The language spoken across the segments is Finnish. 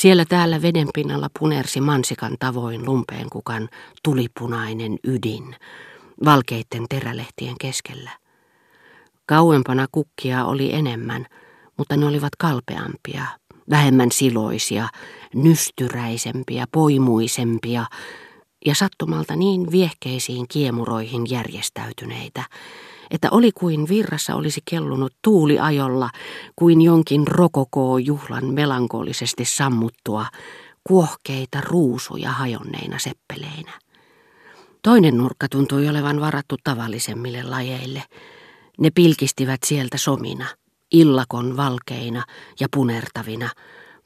Siellä täällä vedenpinnalla punersi mansikan tavoin lumpeen kukan tulipunainen ydin, valkeitten terälehtien keskellä. Kauempana kukkia oli enemmän, mutta ne olivat kalpeampia, vähemmän siloisia, nystyräisempiä, poimuisempia ja sattumalta niin viehkeisiin kiemuroihin järjestäytyneitä, että oli kuin virrassa olisi kellunut tuuliajolla, kuin jonkin rokokoo juhlan melankolisesti sammuttua, kuohkeita ruusuja hajonneina seppeleinä. Toinen nurkka tuntui olevan varattu tavallisemmille lajeille. Ne pilkistivät sieltä somina, illakon valkeina ja punertavina,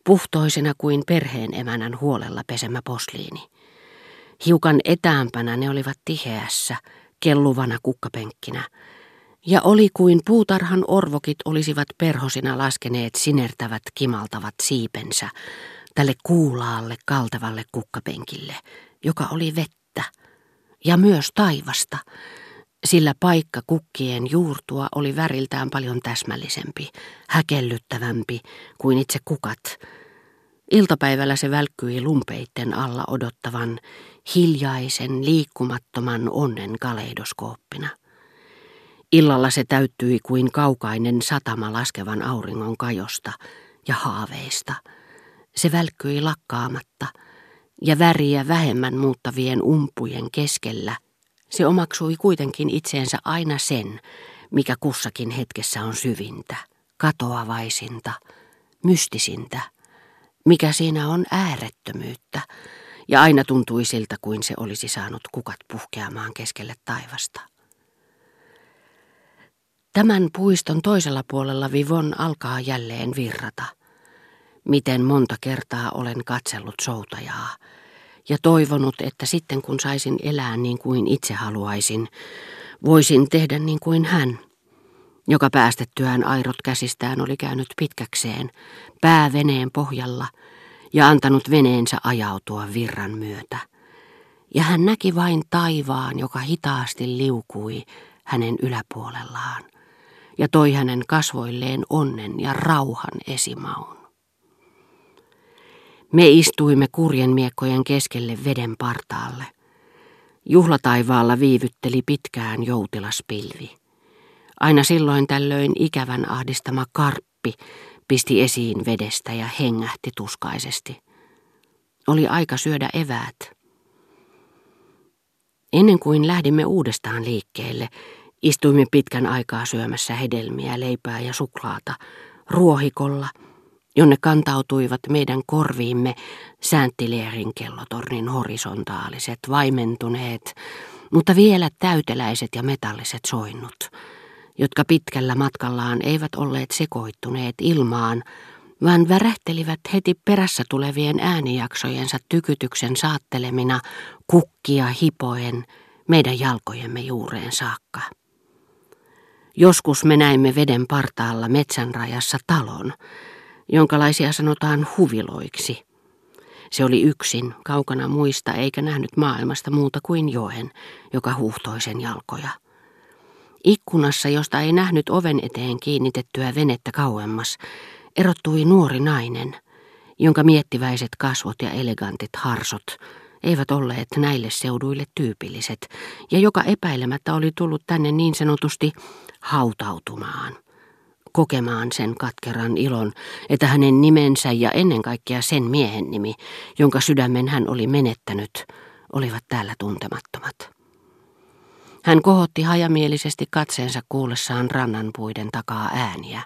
puhtoisena kuin perheen emänän huolella pesemä posliini. Hiukan etäämpänä ne olivat tiheässä, kelluvana kukkapenkkinä, ja oli kuin puutarhan orvokit olisivat perhosina laskeneet sinertävät kimaltavat siipensä tälle kuulaalle kaltavalle kukkapenkille, joka oli vettä ja myös taivasta, sillä paikka kukkien juurtua oli väriltään paljon täsmällisempi, häkellyttävämpi kuin itse kukat. Iltapäivällä se välkkyi lumpeitten alla odottavan, hiljaisen, liikkumattoman onnen kaleidoskooppina. Illalla se täyttyi kuin kaukainen satama laskevan auringon kajosta ja haaveista. Se välkkyi lakkaamatta, ja väriä vähemmän muuttavien umpujen keskellä se omaksui kuitenkin itseensä aina sen, mikä kussakin hetkessä on syvintä, katoavaisinta, mystisintä, mikä siinä on äärettömyyttä, ja aina tuntui siltä kuin se olisi saanut kukat puhkeamaan keskelle taivasta. Tämän puiston toisella puolella Vivon alkaa jälleen virrata. Miten monta kertaa olen katsellut soutajaa ja toivonut, että sitten kun saisin elää niin kuin itse haluaisin, voisin tehdä niin kuin hän, joka päästettyään airot käsistään oli käynyt pitkäkseen, pää veneen pohjalla ja antanut veneensä ajautua virran myötä. Ja hän näki vain taivaan, joka hitaasti liukui hänen yläpuolellaan ja toi hänen kasvoilleen onnen ja rauhan esimaun. Me istuimme kurjen miekkojen keskelle veden partaalle. Juhlataivaalla viivytteli pitkään joutilaspilvi. Aina silloin tällöin ikävän ahdistama karppi pisti esiin vedestä ja hengähti tuskaisesti. Oli aika syödä eväät. Ennen kuin lähdimme uudestaan liikkeelle, Istuimme pitkän aikaa syömässä hedelmiä, leipää ja suklaata, ruohikolla, jonne kantautuivat meidän korviimme sääntilierin kellotornin horisontaaliset, vaimentuneet, mutta vielä täyteläiset ja metalliset soinnut, jotka pitkällä matkallaan eivät olleet sekoittuneet ilmaan, vaan värähtelivät heti perässä tulevien äänijaksojensa tykytyksen saattelemina kukkia hipoen meidän jalkojemme juureen saakka. Joskus me näimme veden partaalla metsän rajassa talon, jonkalaisia sanotaan huviloiksi. Se oli yksin, kaukana muista, eikä nähnyt maailmasta muuta kuin joen, joka huuhtoi sen jalkoja. Ikkunassa, josta ei nähnyt oven eteen kiinnitettyä venettä kauemmas, erottui nuori nainen, jonka miettiväiset kasvot ja elegantit harsot eivät olleet näille seuduille tyypilliset, ja joka epäilemättä oli tullut tänne niin sanotusti hautautumaan, kokemaan sen katkeran ilon, että hänen nimensä ja ennen kaikkea sen miehen nimi, jonka sydämen hän oli menettänyt, olivat täällä tuntemattomat. Hän kohotti hajamielisesti katseensa kuullessaan rannanpuiden takaa ääniä,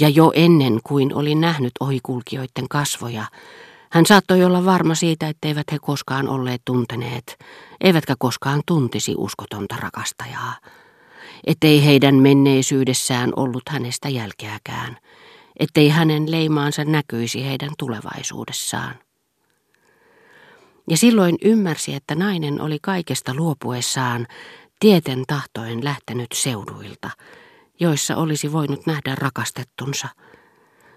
ja jo ennen kuin oli nähnyt ohikulkijoiden kasvoja, hän saattoi olla varma siitä, etteivät he koskaan olleet tunteneet, eivätkä koskaan tuntisi uskotonta rakastajaa ettei heidän menneisyydessään ollut hänestä jälkeäkään, ettei hänen leimaansa näkyisi heidän tulevaisuudessaan. Ja silloin ymmärsi, että nainen oli kaikesta luopuessaan tieten tahtoen lähtenyt seuduilta, joissa olisi voinut nähdä rakastettunsa,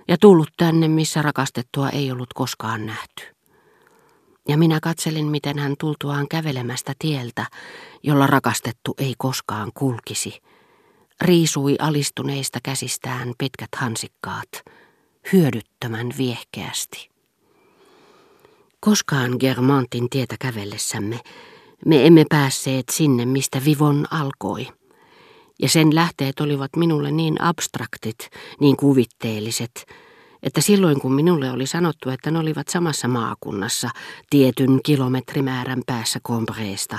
ja tullut tänne, missä rakastettua ei ollut koskaan nähty. Ja minä katselin, miten hän tultuaan kävelemästä tieltä, jolla rakastettu ei koskaan kulkisi, riisui alistuneista käsistään pitkät hansikkaat, hyödyttömän viehkeästi. Koskaan Germantin tietä kävellessämme me emme päässeet sinne, mistä Vivon alkoi. Ja sen lähteet olivat minulle niin abstraktit, niin kuvitteelliset, että silloin kun minulle oli sanottu, että ne olivat samassa maakunnassa tietyn kilometrimäärän päässä Combreesta,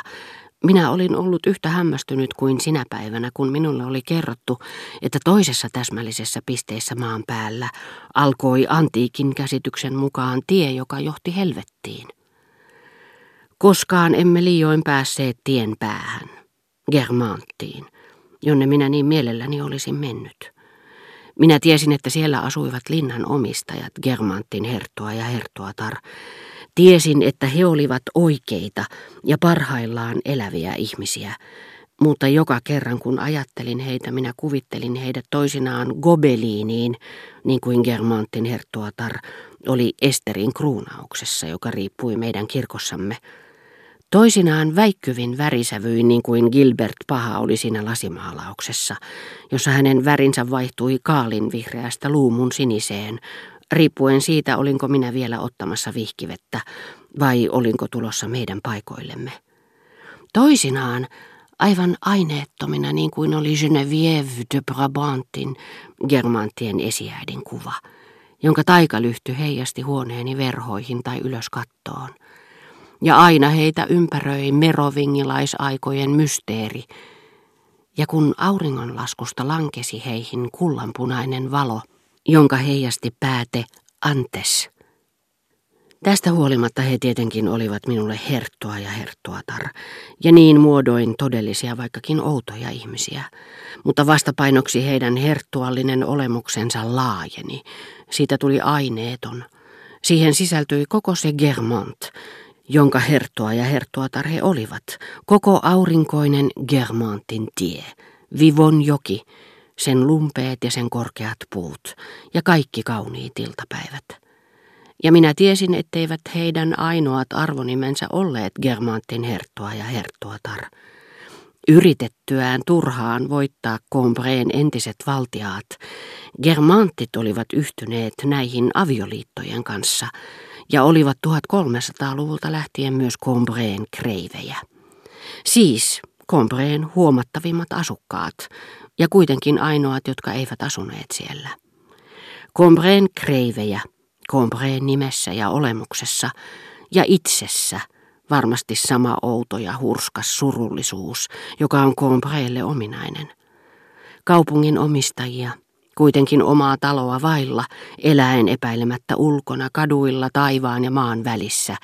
minä olin ollut yhtä hämmästynyt kuin sinä päivänä, kun minulle oli kerrottu, että toisessa täsmällisessä pisteessä maan päällä alkoi antiikin käsityksen mukaan tie, joka johti helvettiin. Koskaan emme liioin päässeet tien päähän, Germanttiin, jonne minä niin mielelläni olisin mennyt. Minä tiesin, että siellä asuivat linnan omistajat, Germantin herttua ja herttuatar. Tiesin, että he olivat oikeita ja parhaillaan eläviä ihmisiä, mutta joka kerran kun ajattelin heitä, minä kuvittelin heidät toisinaan gobeliiniin, niin kuin Germantin herttuatar oli Esterin kruunauksessa, joka riippui meidän kirkossamme. Toisinaan väikkyvin värisävyin niin kuin Gilbert Paha oli siinä lasimaalauksessa, jossa hänen värinsä vaihtui kaalin vihreästä luumun siniseen, riippuen siitä olinko minä vielä ottamassa vihkivettä vai olinko tulossa meidän paikoillemme. Toisinaan aivan aineettomina niin kuin oli Geneviève de Brabantin, Germantien esiäidin kuva, jonka taikalyhty heijasti huoneeni verhoihin tai ylös kattoon – ja aina heitä ympäröi merovingilaisaikojen mysteeri. Ja kun auringonlaskusta lankesi heihin kullanpunainen valo, jonka heijasti pääte Antes. Tästä huolimatta he tietenkin olivat minulle herttua ja herttuatar, ja niin muodoin todellisia vaikkakin outoja ihmisiä. Mutta vastapainoksi heidän herttuallinen olemuksensa laajeni. Siitä tuli aineeton. Siihen sisältyi koko se Germont, jonka herttua ja herttuatar he olivat, koko aurinkoinen Germantin tie, Vivon joki, sen lumpeet ja sen korkeat puut ja kaikki kauniit iltapäivät. Ja minä tiesin, etteivät heidän ainoat arvonimensä olleet Germantin herttua ja herttuatar. Yritettyään turhaan voittaa Combreen entiset valtiaat, Germantit olivat yhtyneet näihin avioliittojen kanssa – ja olivat 1300-luvulta lähtien myös Combreen kreivejä. Siis Combreen huomattavimmat asukkaat ja kuitenkin ainoat, jotka eivät asuneet siellä. Combreen kreivejä, Combreen nimessä ja olemuksessa ja itsessä varmasti sama outo ja hurskas surullisuus, joka on Combreelle ominainen. Kaupungin omistajia – kuitenkin omaa taloa vailla, eläen epäilemättä ulkona kaduilla taivaan ja maan välissä,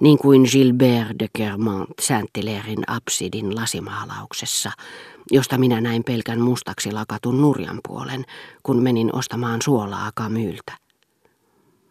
niin kuin Gilbert de Kermont Saint-Hilairein absidin lasimaalauksessa, josta minä näin pelkän mustaksi lakatun nurjan puolen, kun menin ostamaan suolaa Kamyltä.